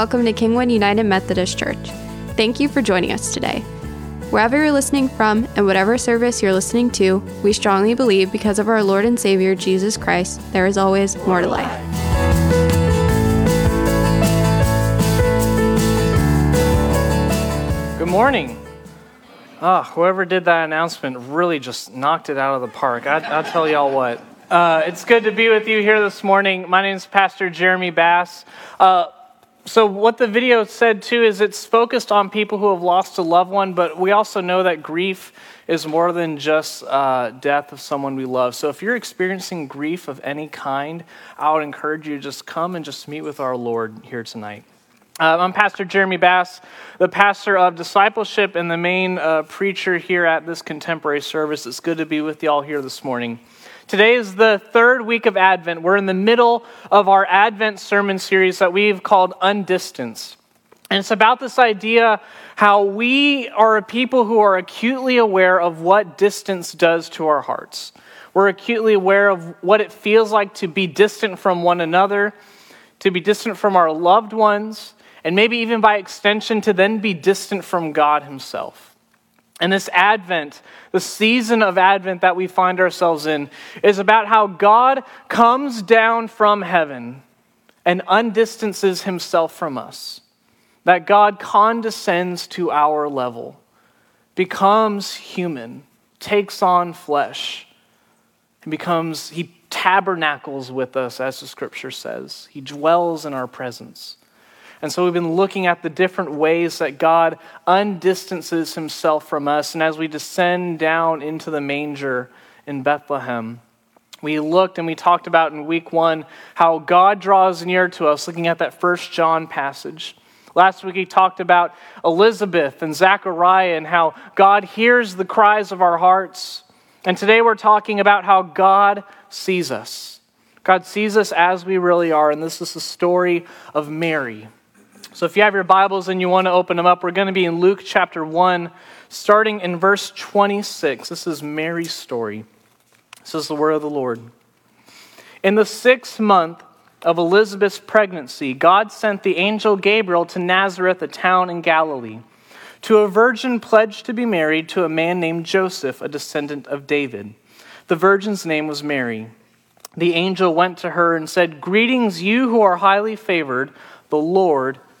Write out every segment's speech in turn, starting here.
welcome to Kingwood United Methodist Church. Thank you for joining us today. Wherever you're listening from and whatever service you're listening to, we strongly believe because of our Lord and Savior Jesus Christ, there is always more to life. Good morning. Oh, whoever did that announcement really just knocked it out of the park. I, will tell y'all what. Uh, it's good to be with you here this morning. My name is Pastor Jeremy Bass. Uh, so, what the video said too is it's focused on people who have lost a loved one, but we also know that grief is more than just uh, death of someone we love. So, if you're experiencing grief of any kind, I would encourage you to just come and just meet with our Lord here tonight. Uh, I'm Pastor Jeremy Bass, the pastor of discipleship and the main uh, preacher here at this contemporary service. It's good to be with y'all here this morning. Today is the third week of Advent. We're in the middle of our Advent sermon series that we've called Undistance. And it's about this idea how we are a people who are acutely aware of what distance does to our hearts. We're acutely aware of what it feels like to be distant from one another, to be distant from our loved ones, and maybe even by extension to then be distant from God Himself. And this Advent, the season of Advent that we find ourselves in, is about how God comes down from heaven and undistances himself from us. That God condescends to our level, becomes human, takes on flesh, and becomes, he tabernacles with us, as the scripture says. He dwells in our presence. And so we've been looking at the different ways that God undistances himself from us. And as we descend down into the manger in Bethlehem, we looked and we talked about in week one how God draws near to us, looking at that first John passage. Last week, he talked about Elizabeth and Zechariah and how God hears the cries of our hearts. And today, we're talking about how God sees us. God sees us as we really are. And this is the story of Mary. So if you have your Bibles and you want to open them up, we're going to be in Luke chapter 1, starting in verse 26. This is Mary's story. This is the word of the Lord. In the sixth month of Elizabeth's pregnancy, God sent the angel Gabriel to Nazareth, a town in Galilee, to a virgin pledged to be married to a man named Joseph, a descendant of David. The virgin's name was Mary. The angel went to her and said, Greetings, you who are highly favored, the Lord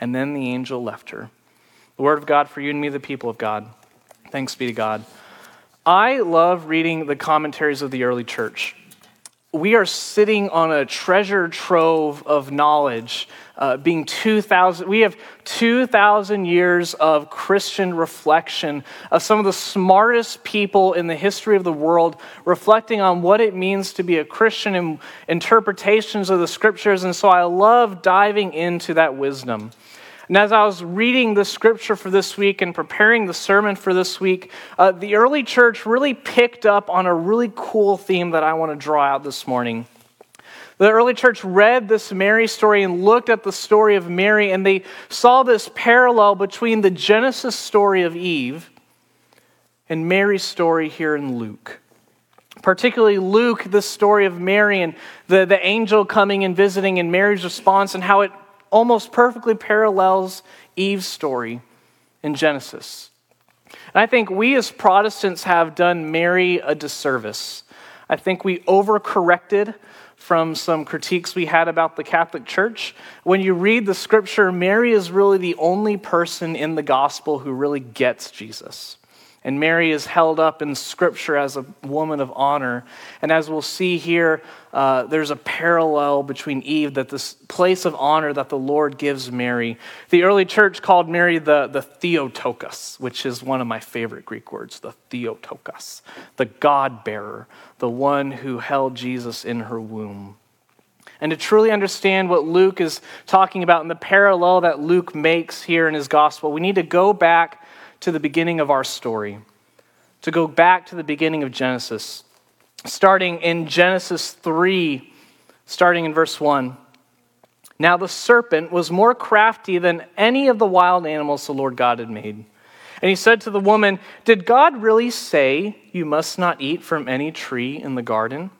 And then the angel left her. The word of God for you and me, the people of God. Thanks be to God. I love reading the commentaries of the early church. We are sitting on a treasure trove of knowledge, uh, being 2,000, we have 2,000 years of Christian reflection of some of the smartest people in the history of the world reflecting on what it means to be a Christian and interpretations of the scriptures. And so I love diving into that wisdom. And as I was reading the scripture for this week and preparing the sermon for this week, uh, the early church really picked up on a really cool theme that I want to draw out this morning. The early church read this Mary story and looked at the story of Mary, and they saw this parallel between the Genesis story of Eve and Mary's story here in Luke. Particularly Luke, the story of Mary and the, the angel coming and visiting and Mary's response and how it almost perfectly parallels Eve's story in Genesis. And I think we as Protestants have done Mary a disservice. I think we overcorrected from some critiques we had about the Catholic Church. When you read the scripture, Mary is really the only person in the gospel who really gets Jesus. And Mary is held up in Scripture as a woman of honor. And as we'll see here, uh, there's a parallel between Eve, that this place of honor that the Lord gives Mary. The early church called Mary the, the Theotokos, which is one of my favorite Greek words, the Theotokos, the God bearer, the one who held Jesus in her womb. And to truly understand what Luke is talking about and the parallel that Luke makes here in his gospel, we need to go back to the beginning of our story, to go back to the beginning of Genesis, starting in Genesis 3, starting in verse 1. Now the serpent was more crafty than any of the wild animals the Lord God had made. And he said to the woman, Did God really say you must not eat from any tree in the garden?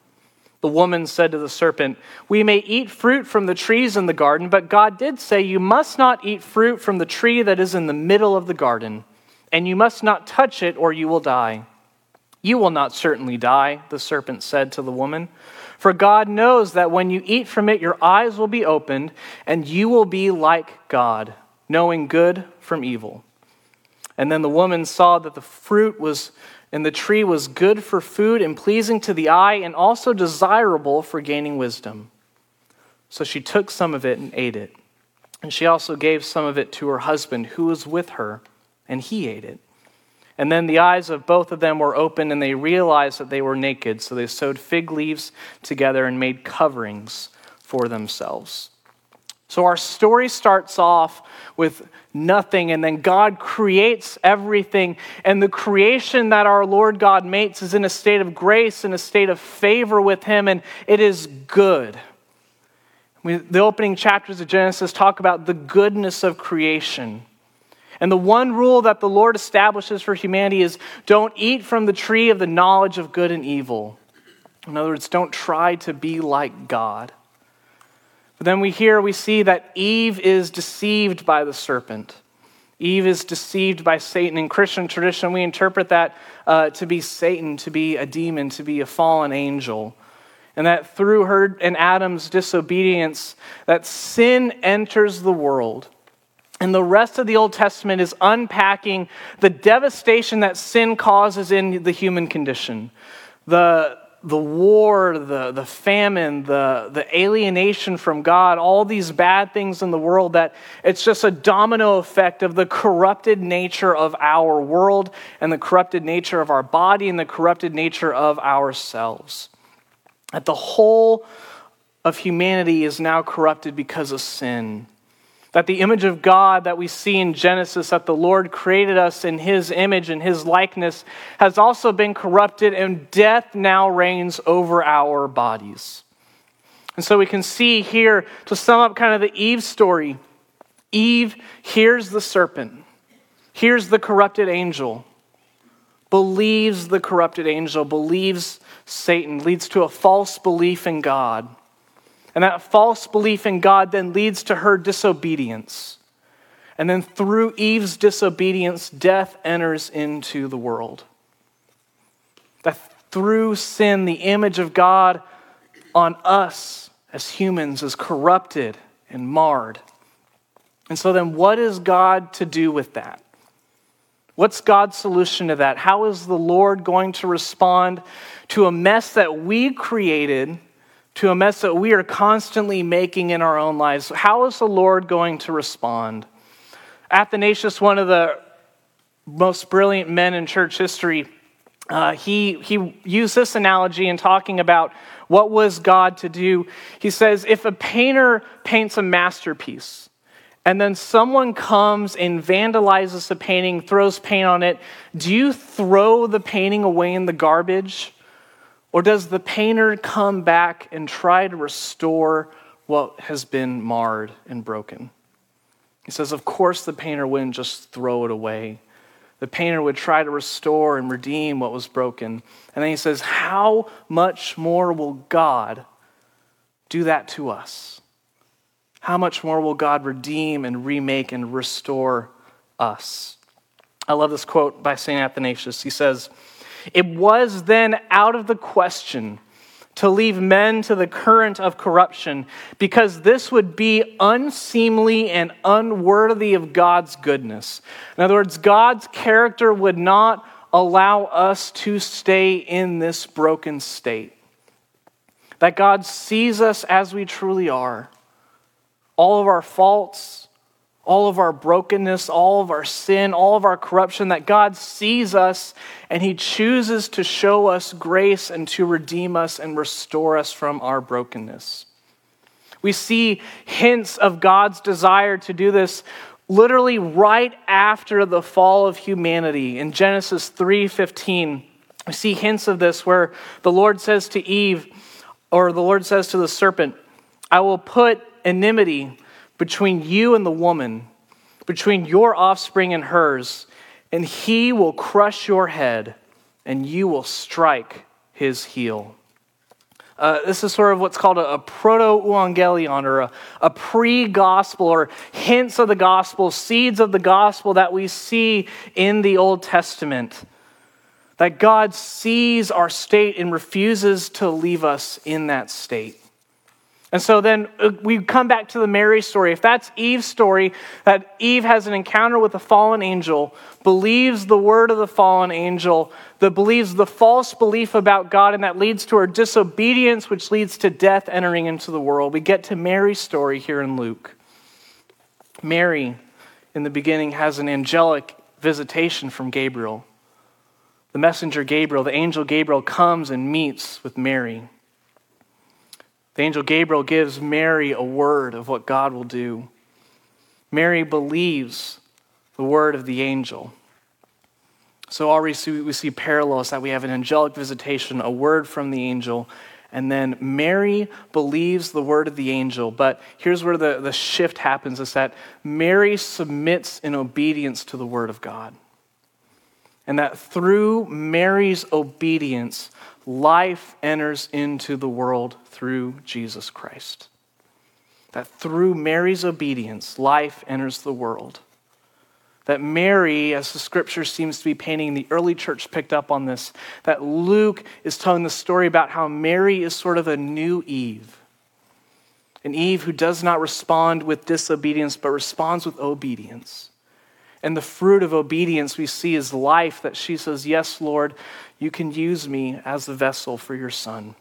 The woman said to the serpent, We may eat fruit from the trees in the garden, but God did say, You must not eat fruit from the tree that is in the middle of the garden and you must not touch it, or you will die. You will not certainly die, the serpent said to the woman. For God knows that when you eat from it, your eyes will be opened, and you will be like God, knowing good from evil. And then the woman saw that the fruit was and the tree was good for food and pleasing to the eye, and also desirable for gaining wisdom. So she took some of it and ate it. And she also gave some of it to her husband, who was with her and he ate it. And then the eyes of both of them were opened, and they realized that they were naked. So they sewed fig leaves together and made coverings for themselves. So our story starts off with nothing, and then God creates everything. And the creation that our Lord God makes is in a state of grace, in a state of favor with Him, and it is good. the opening chapters of Genesis talk about the goodness of creation. And the one rule that the Lord establishes for humanity is don't eat from the tree of the knowledge of good and evil. In other words, don't try to be like God. But then we hear, we see that Eve is deceived by the serpent. Eve is deceived by Satan. In Christian tradition, we interpret that uh, to be Satan, to be a demon, to be a fallen angel. And that through her and Adam's disobedience, that sin enters the world and the rest of the Old Testament is unpacking the devastation that sin causes in the human condition. The, the war, the, the famine, the, the alienation from God, all these bad things in the world that it's just a domino effect of the corrupted nature of our world and the corrupted nature of our body and the corrupted nature of ourselves. That the whole of humanity is now corrupted because of sin. That the image of God that we see in Genesis, that the Lord created us in his image and his likeness, has also been corrupted, and death now reigns over our bodies. And so we can see here, to sum up kind of the Eve story, Eve hears the serpent, hears the corrupted angel, believes the corrupted angel, believes Satan, leads to a false belief in God. And that false belief in God then leads to her disobedience. And then through Eve's disobedience, death enters into the world. That through sin, the image of God on us as humans is corrupted and marred. And so, then what is God to do with that? What's God's solution to that? How is the Lord going to respond to a mess that we created to a mess that we are constantly making in our own lives, how is the Lord going to respond? Athanasius, one of the most brilliant men in church history, uh, he, he used this analogy in talking about what was God to do. He says, if a painter paints a masterpiece, and then someone comes and vandalizes the painting, throws paint on it, do you throw the painting away in the garbage? Or does the painter come back and try to restore what has been marred and broken? He says, Of course, the painter wouldn't just throw it away. The painter would try to restore and redeem what was broken. And then he says, How much more will God do that to us? How much more will God redeem and remake and restore us? I love this quote by St. Athanasius. He says, it was then out of the question to leave men to the current of corruption, because this would be unseemly and unworthy of God's goodness. In other words, God's character would not allow us to stay in this broken state. That God sees us as we truly are. All of our faults, all of our brokenness, all of our sin, all of our corruption, that God sees us and He chooses to show us grace and to redeem us and restore us from our brokenness. We see hints of God's desire to do this literally right after the fall of humanity. In Genesis 3:15, we see hints of this where the Lord says to Eve, or the Lord says to the serpent, I will put enmity between you and the woman, between your offspring and hers, and he will crush your head, and you will strike his heel. Uh, this is sort of what's called a, a proto evangelion or a, a pre gospel or hints of the gospel, seeds of the gospel that we see in the Old Testament. That God sees our state and refuses to leave us in that state. And so then uh, we come back to the Mary story. If that's Eve's story, that Eve has an encounter with a fallen angel, believes the word of the fallen angel, that believes the false belief about God, and that leads to her disobedience, which leads to death entering into the world. We get to Mary's story here in Luke. Mary, in the beginning, has an angelic visitation from Gabriel. The messenger Gabriel, the angel Gabriel, comes and meets with Mary. The angel Gabriel gives Mary a word of what God will do. Mary believes the word of the angel. So already we see parallels that we have an angelic visitation, a word from the angel, and then Mary believes the word of the angel. But here's where the, the shift happens is that Mary submits in obedience to the word of God. And that through Mary's obedience, life enters into the world through Jesus Christ. That through Mary's obedience, life enters the world. That Mary, as the scripture seems to be painting, the early church picked up on this. That Luke is telling the story about how Mary is sort of a new Eve. An Eve who does not respond with disobedience, but responds with obedience. And the fruit of obedience we see is life that she says, Yes, Lord, you can use me as a vessel for your son.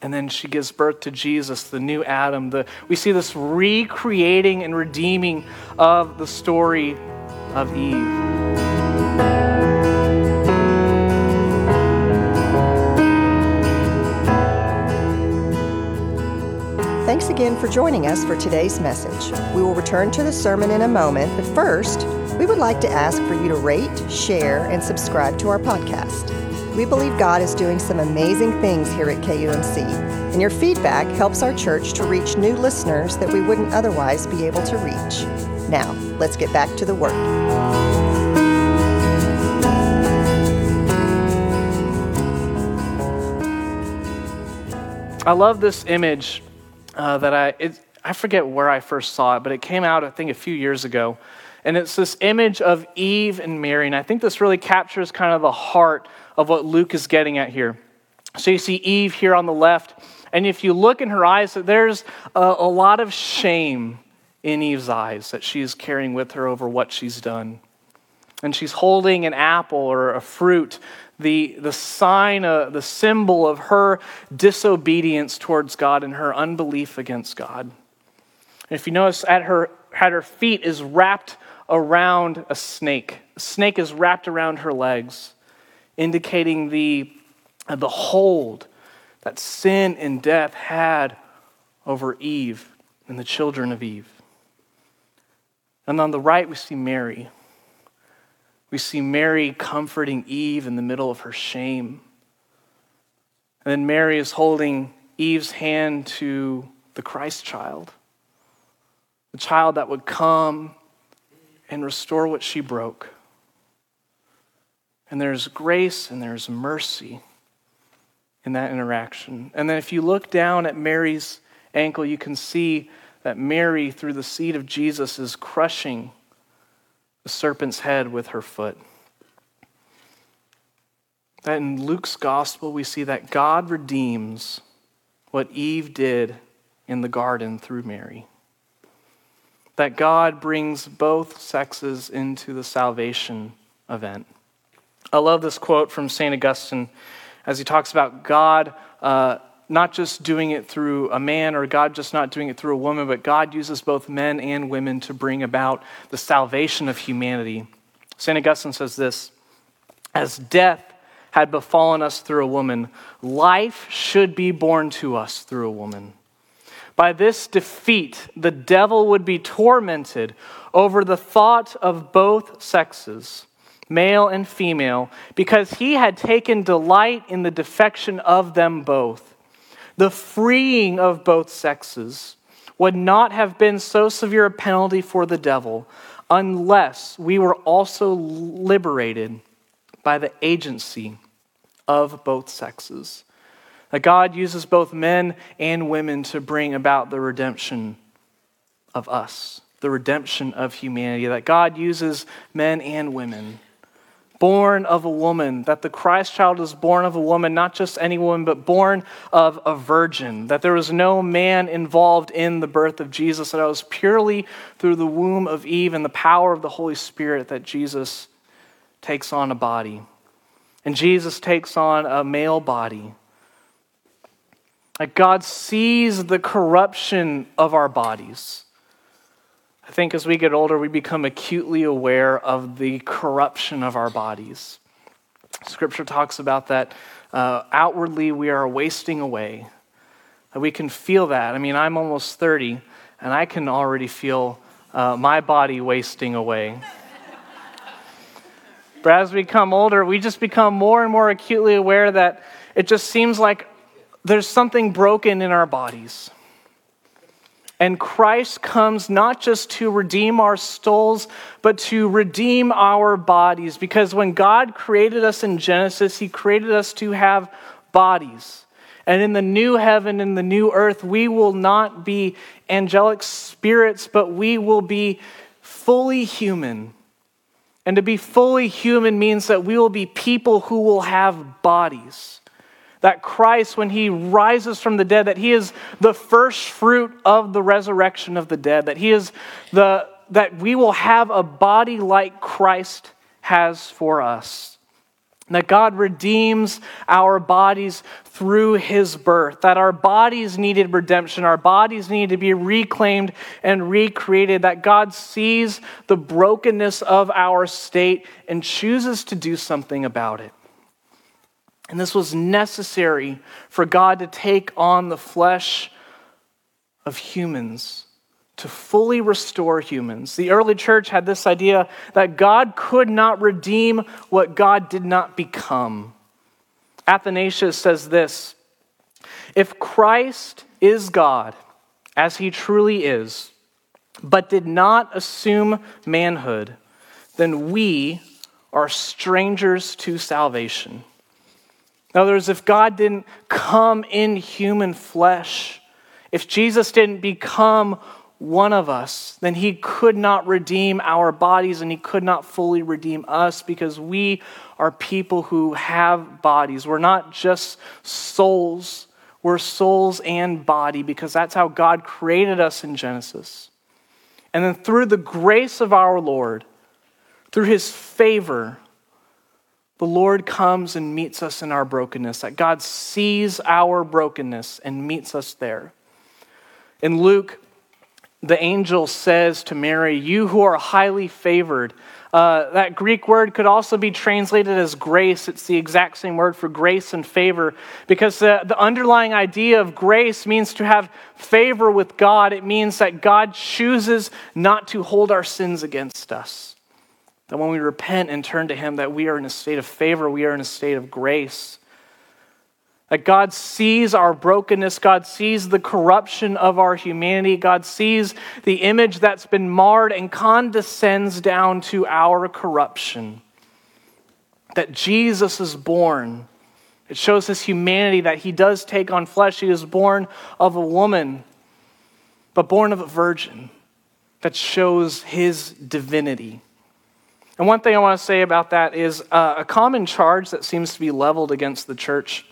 And then she gives birth to Jesus, the new Adam. The, we see this recreating and redeeming of the story of Eve. Thanks again for joining us for today's message. We will return to the sermon in a moment, but first, we would like to ask for you to rate, share, and subscribe to our podcast. We believe God is doing some amazing things here at KUMC, and your feedback helps our church to reach new listeners that we wouldn't otherwise be able to reach. Now, let's get back to the work. I love this image uh, that I, it, I forget where I first saw it, but it came out, I think, a few years ago. And it's this image of Eve and Mary. And I think this really captures kind of the heart of what Luke is getting at here. So you see Eve here on the left. And if you look in her eyes, there's a, a lot of shame in Eve's eyes that she's carrying with her over what she's done. And she's holding an apple or a fruit, the, the sign, uh, the symbol of her disobedience towards God and her unbelief against God. And if you notice, at her, at her feet is wrapped around a snake. A snake is wrapped around her legs, indicating the, uh, the hold that sin and death had over Eve and the children of Eve. And on the right, we see Mary. We see Mary comforting Eve in the middle of her shame. And then Mary is holding Eve's hand to the Christ child, the child that would come and restore what she broke. And there's grace and there's mercy in that interaction. And then if you look down at Mary's ankle, you can see that Mary, through the seed of Jesus, is crushing the serpent's head with her foot. that in Luke's gospel we see that God redeems what Eve did in the garden through Mary. That God brings both sexes into the salvation event. I love this quote from St. Augustine as he talks about God uh, not just doing it through a man or God just not doing it through a woman, but God uses both men and women to bring about the salvation of humanity. St. Augustine says this As death had befallen us through a woman, life should be born to us through a woman. By this defeat, the devil would be tormented over the thought of both sexes, male and female, because he had taken delight in the defection of them both. The freeing of both sexes would not have been so severe a penalty for the devil unless we were also liberated by the agency of both sexes. That God uses both men and women to bring about the redemption of us, the redemption of humanity. That God uses men and women, born of a woman, that the Christ child is born of a woman, not just any woman, but born of a virgin. That there was no man involved in the birth of Jesus, that it was purely through the womb of Eve and the power of the Holy Spirit that Jesus takes on a body. And Jesus takes on a male body. God sees the corruption of our bodies. I think as we get older, we become acutely aware of the corruption of our bodies. Scripture talks about that uh, outwardly we are wasting away. We can feel that. I mean, I'm almost 30, and I can already feel uh, my body wasting away. But as we become older, we just become more and more acutely aware that it just seems like there's something broken in our bodies. And Christ comes not just to redeem our souls, but to redeem our bodies. Because when God created us in Genesis, He created us to have bodies. And in the new heaven and the new earth, we will not be angelic spirits, but we will be fully human and to be fully human means that we will be people who will have bodies. That Christ, when he rises from the dead, that he is the first fruit of the resurrection of the dead, that he is the that we will have a body like Christ has for us that God redeems our bodies through his birth, that our bodies needed redemption, our bodies need to be reclaimed and recreated, that God sees the brokenness of our state and chooses to do something about it. And this was necessary for God to take on the flesh of humans to fully restore humans. The early church had this idea that God could not redeem what God did not become. Athanasius says this If Christ is God, as he truly is, but did not assume manhood, then we are strangers to salvation. In other words, if God didn't come in human flesh, if Jesus didn't become one of us, then he could not redeem our bodies and he could not fully redeem us because we are people who have bodies. We're not just souls, we're souls and body because that's how God created us in Genesis. And then through the grace of our Lord, through his favor, the Lord comes and meets us in our brokenness, that God sees our brokenness and meets us there. In Luke the angel says to Mary, You who are highly favored. Uh, that Greek word could also be translated as grace. It's the exact same word for grace and favor because the, the underlying idea of grace means to have favor with God. It means that God chooses not to hold our sins against us. That when we repent and turn to Him, that we are in a state of favor, we are in a state of grace. That God sees our brokenness, God sees the corruption of our humanity, God sees the image that's been marred and condescends down to our corruption. That Jesus is born. It shows his humanity that he does take on flesh. He is born of a woman, but born of a virgin. That shows his divinity. And one thing I want to say about that is uh, a common charge that seems to be leveled against the church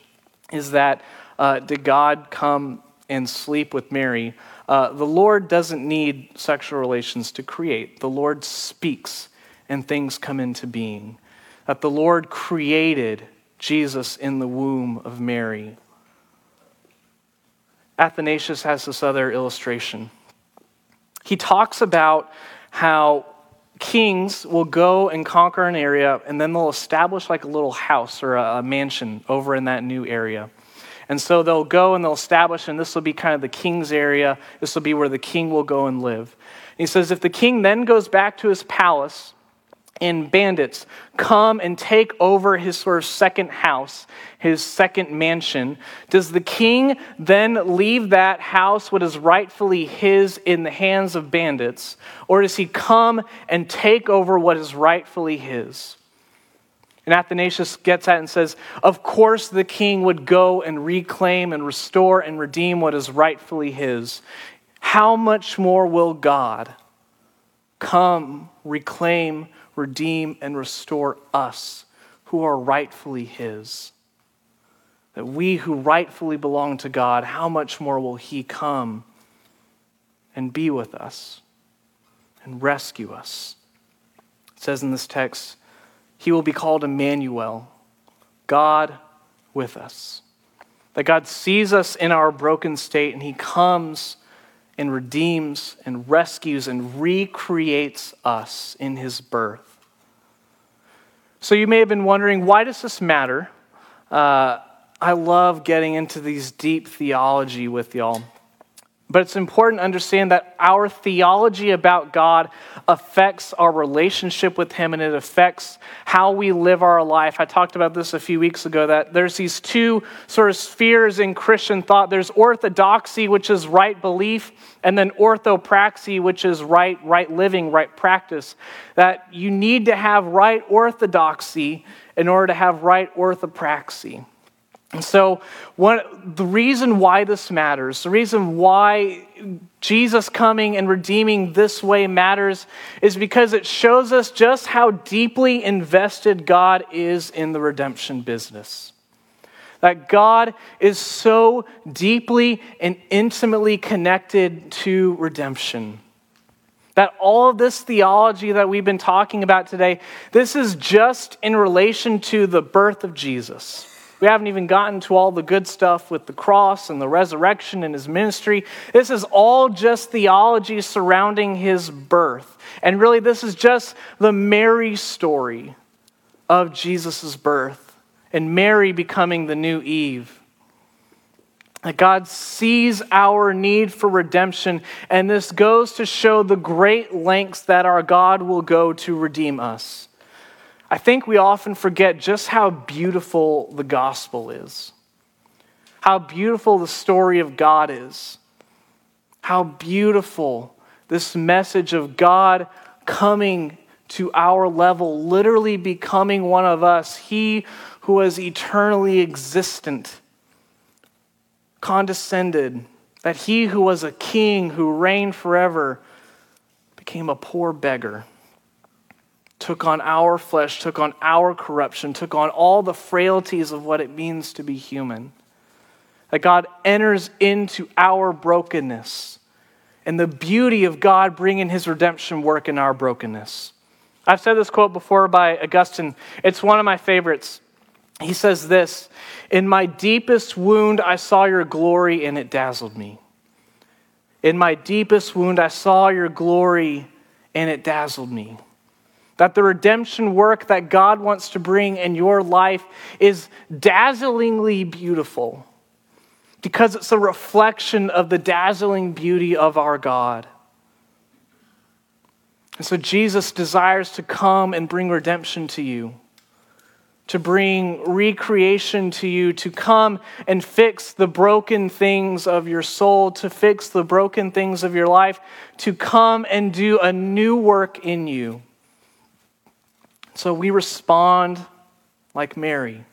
is that uh, did God come and sleep with Mary? Uh, the Lord doesn't need sexual relations to create, the Lord speaks and things come into being. That the Lord created Jesus in the womb of Mary. Athanasius has this other illustration. He talks about how kings will go and conquer an area and then they'll establish like a little house or a, mansion over in that new area. And so they'll go and they'll establish, and this will be kind of the king's area. This will be where the king will go and live. And he says, if the king then goes back to his palace, and bandits come and take over his sort of second house, his second mansion, does the king then leave that house, what is rightfully his, in the hands of bandits? Or does he come and take over what is rightfully his? And Athanasius gets at and says, Of course, the king would go and reclaim and restore and redeem what is rightfully his. How much more will God come, reclaim, redeem, and restore us who are rightfully his? That we who rightfully belong to God, how much more will he come and be with us and rescue us? It says in this text, he will be called Emmanuel, God with us. That God sees us in our broken state and He comes and redeems and rescues and recreates us in His birth. So you may have been wondering, why does this matter? Uh, I love getting into these deep theology with y'all. But it's important to understand that our theology about God affects our relationship with Him and it affects how we live our life. I talked about this a few weeks ago that there's these two sort of spheres in Christian thought there's orthodoxy, which is right belief, and then orthopraxy, which is right, right living, right practice. That you need to have right orthodoxy in order to have right orthopraxy. And so, what, the reason why this matters, the reason why Jesus coming and redeeming this way matters, is because it shows us just how deeply invested God is in the redemption business. That God is so deeply and intimately connected to redemption. That all of this theology that we've been talking about today, this is just in relation to the birth of Jesus. We haven't even gotten to all the good stuff with the cross and the resurrection and his ministry. This is all just theology surrounding his birth. And really, this is just the Mary story of Jesus' birth and Mary becoming the new Eve. That God sees our need for redemption, and this goes to show the great lengths that our God will go to redeem us. I think we often forget just how beautiful the gospel is, how beautiful the story of God is, how beautiful this message of God coming to our level, literally becoming one of us, He who was eternally existent, condescended, that He who was a king who reigned forever became a poor beggar took on our flesh, took on our corruption, took on all the frailties of what it means to be human. That God enters into our brokenness and the beauty of God bringing his redemption work in our brokenness. I've said this quote before by Augustine. It's one of my favorites. He says this In my deepest wound, I saw your glory and it dazzled me. In my deepest wound, I saw your glory and it dazzled me. That the redemption work that God wants to bring in your life is dazzlingly beautiful because it's a reflection of the dazzling beauty of our God. And so Jesus desires to come and bring redemption to you, to bring recreation to you, to come and fix the broken things of your soul, to fix the broken things of your life, to come and do a new work in you. So we respond like Mary.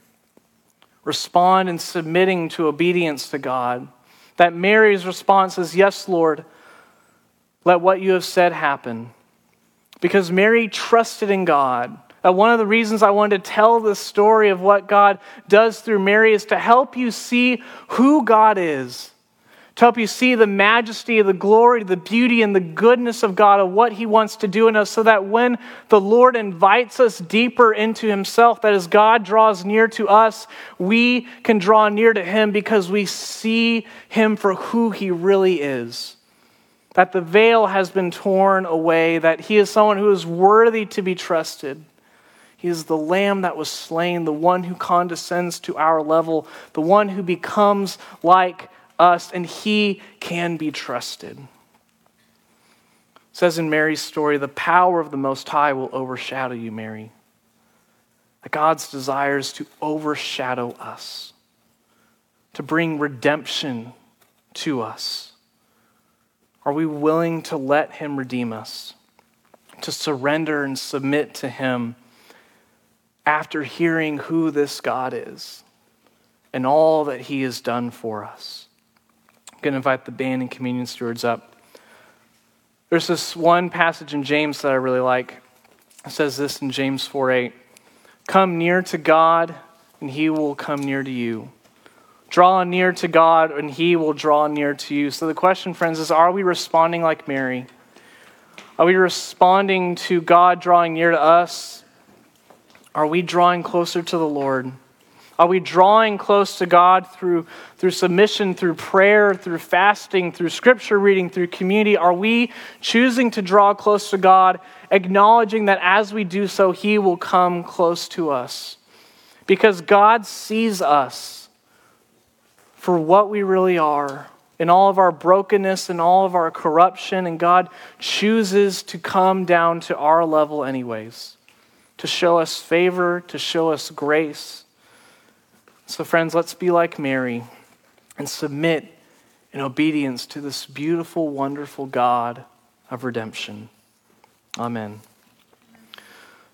Respond in submitting to obedience to God. That Mary's response is, Yes, Lord, let what you have said happen. because Mary trusted in God. Uh, one of the reasons I wanted to tell this story of what God does through Mary is to help you see who God is, to help you see the majesty, the glory, the beauty, and the goodness of God, of what He wants to do in us, so that when the Lord invites us deeper into Himself, that as God draws near to us, we can draw near to Him because we see Him for who He really is that the veil has been torn away, that he is someone who is worthy to be trusted. He is the lamb that was slain, the one who condescends to our level, the one who becomes like us, and he can be trusted. It says in Mary's story, the power of the Most High will overshadow you, Mary. That God's desires to overshadow us, to bring redemption to us. Are we willing to let Him redeem us? To surrender and submit to Him after hearing who this God is and all that He has done for us? Going to invite the band and communion stewards up. There's this one passage in James that I really like. It says this in James 4 8 Come near to God, and He will come near to you. Draw near to God, and He will draw near to you. So the question, friends, is are we responding like Mary? Are we responding to God drawing near to us? Are we drawing closer to the Lord? Are we drawing close to God through, through submission, through prayer, through fasting, through scripture reading, through community? Are we choosing to draw close to God, acknowledging that as we do so, He will come close to us? Because God sees us for what we really are in all of our brokenness and all of our corruption, and God chooses to come down to our level, anyways, to show us favor, to show us grace. So, friends, let's be like Mary and submit in obedience to this beautiful, wonderful God of redemption. Amen.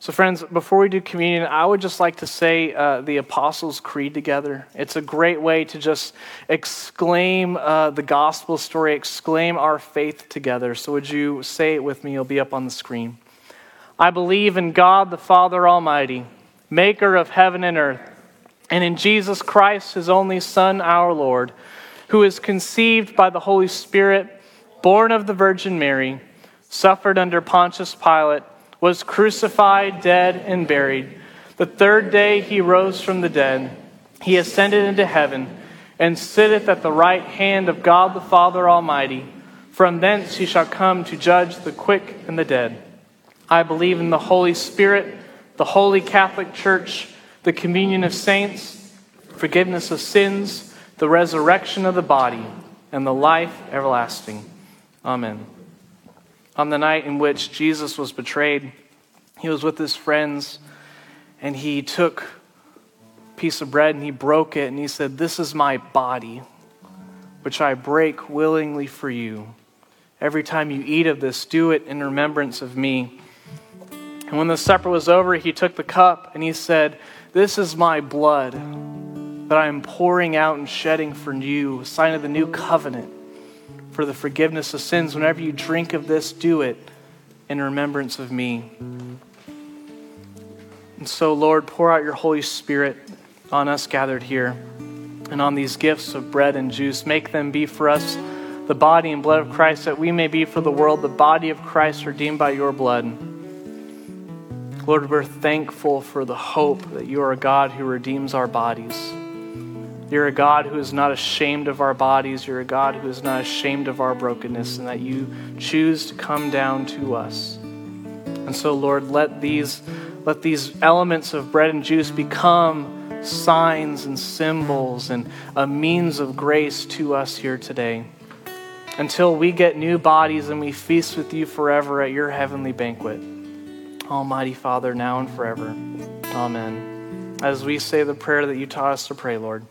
So, friends, before we do communion, I would just like to say uh, the Apostles' Creed together. It's a great way to just exclaim uh, the gospel story, exclaim our faith together. So, would you say it with me? It'll be up on the screen. I believe in God the Father Almighty, maker of heaven and earth, and in Jesus Christ, his only Son, our Lord, who is conceived by the Holy Spirit, born of the Virgin Mary, suffered under Pontius Pilate was crucified, dead, and buried. The third day he rose from the dead. He ascended into heaven and sitteth at the right hand of God the Father Almighty. From thence he shall come to judge the quick and the dead. I believe in the Holy Spirit, the holy Catholic Church, the communion of saints, forgiveness of sins, the resurrection of the body, and the life everlasting. Amen on the night in which Jesus was betrayed, he was with his friends and he took a piece of bread and he broke it and he said, This is my body, which I break willingly for you. Every time you eat of this, do it in remembrance of me. And when the supper was over, he took the cup and he said, This is my blood that I am pouring out and shedding for you, a sign of the new covenant for the forgiveness of sins. Whenever you drink of this, do it in remembrance of me. And so, Lord, pour out your Holy Spirit on us gathered here and on these gifts of bread and juice. Make them be for us the body and blood of Christ, that we may be for the world the body of Christ redeemed by your blood. Lord, we're thankful for the hope that you are a God who redeems our bodies. You're a God who is not ashamed of our bodies. You're a God who is not ashamed of our brokenness, and that you choose to come down to us. And so, Lord, let these, let these elements of bread and juice become signs and symbols and a means of grace to us here today until we get new bodies and we feast with you forever at your heavenly banquet. Almighty Father, now and forever. Amen. As we say the prayer that you taught us to pray, Lord.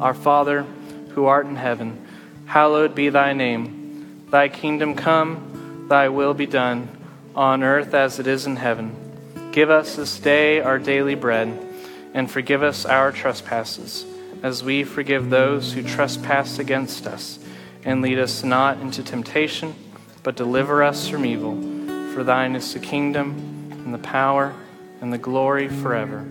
Our Father, who art in heaven, hallowed be thy name. Thy kingdom come, thy will be done, on earth as it is in heaven. Give us this day our daily bread, and forgive us our trespasses, as we forgive those who trespass against us. And lead us not into temptation, but deliver us from evil. For thine is the kingdom, the power, and the glory forever.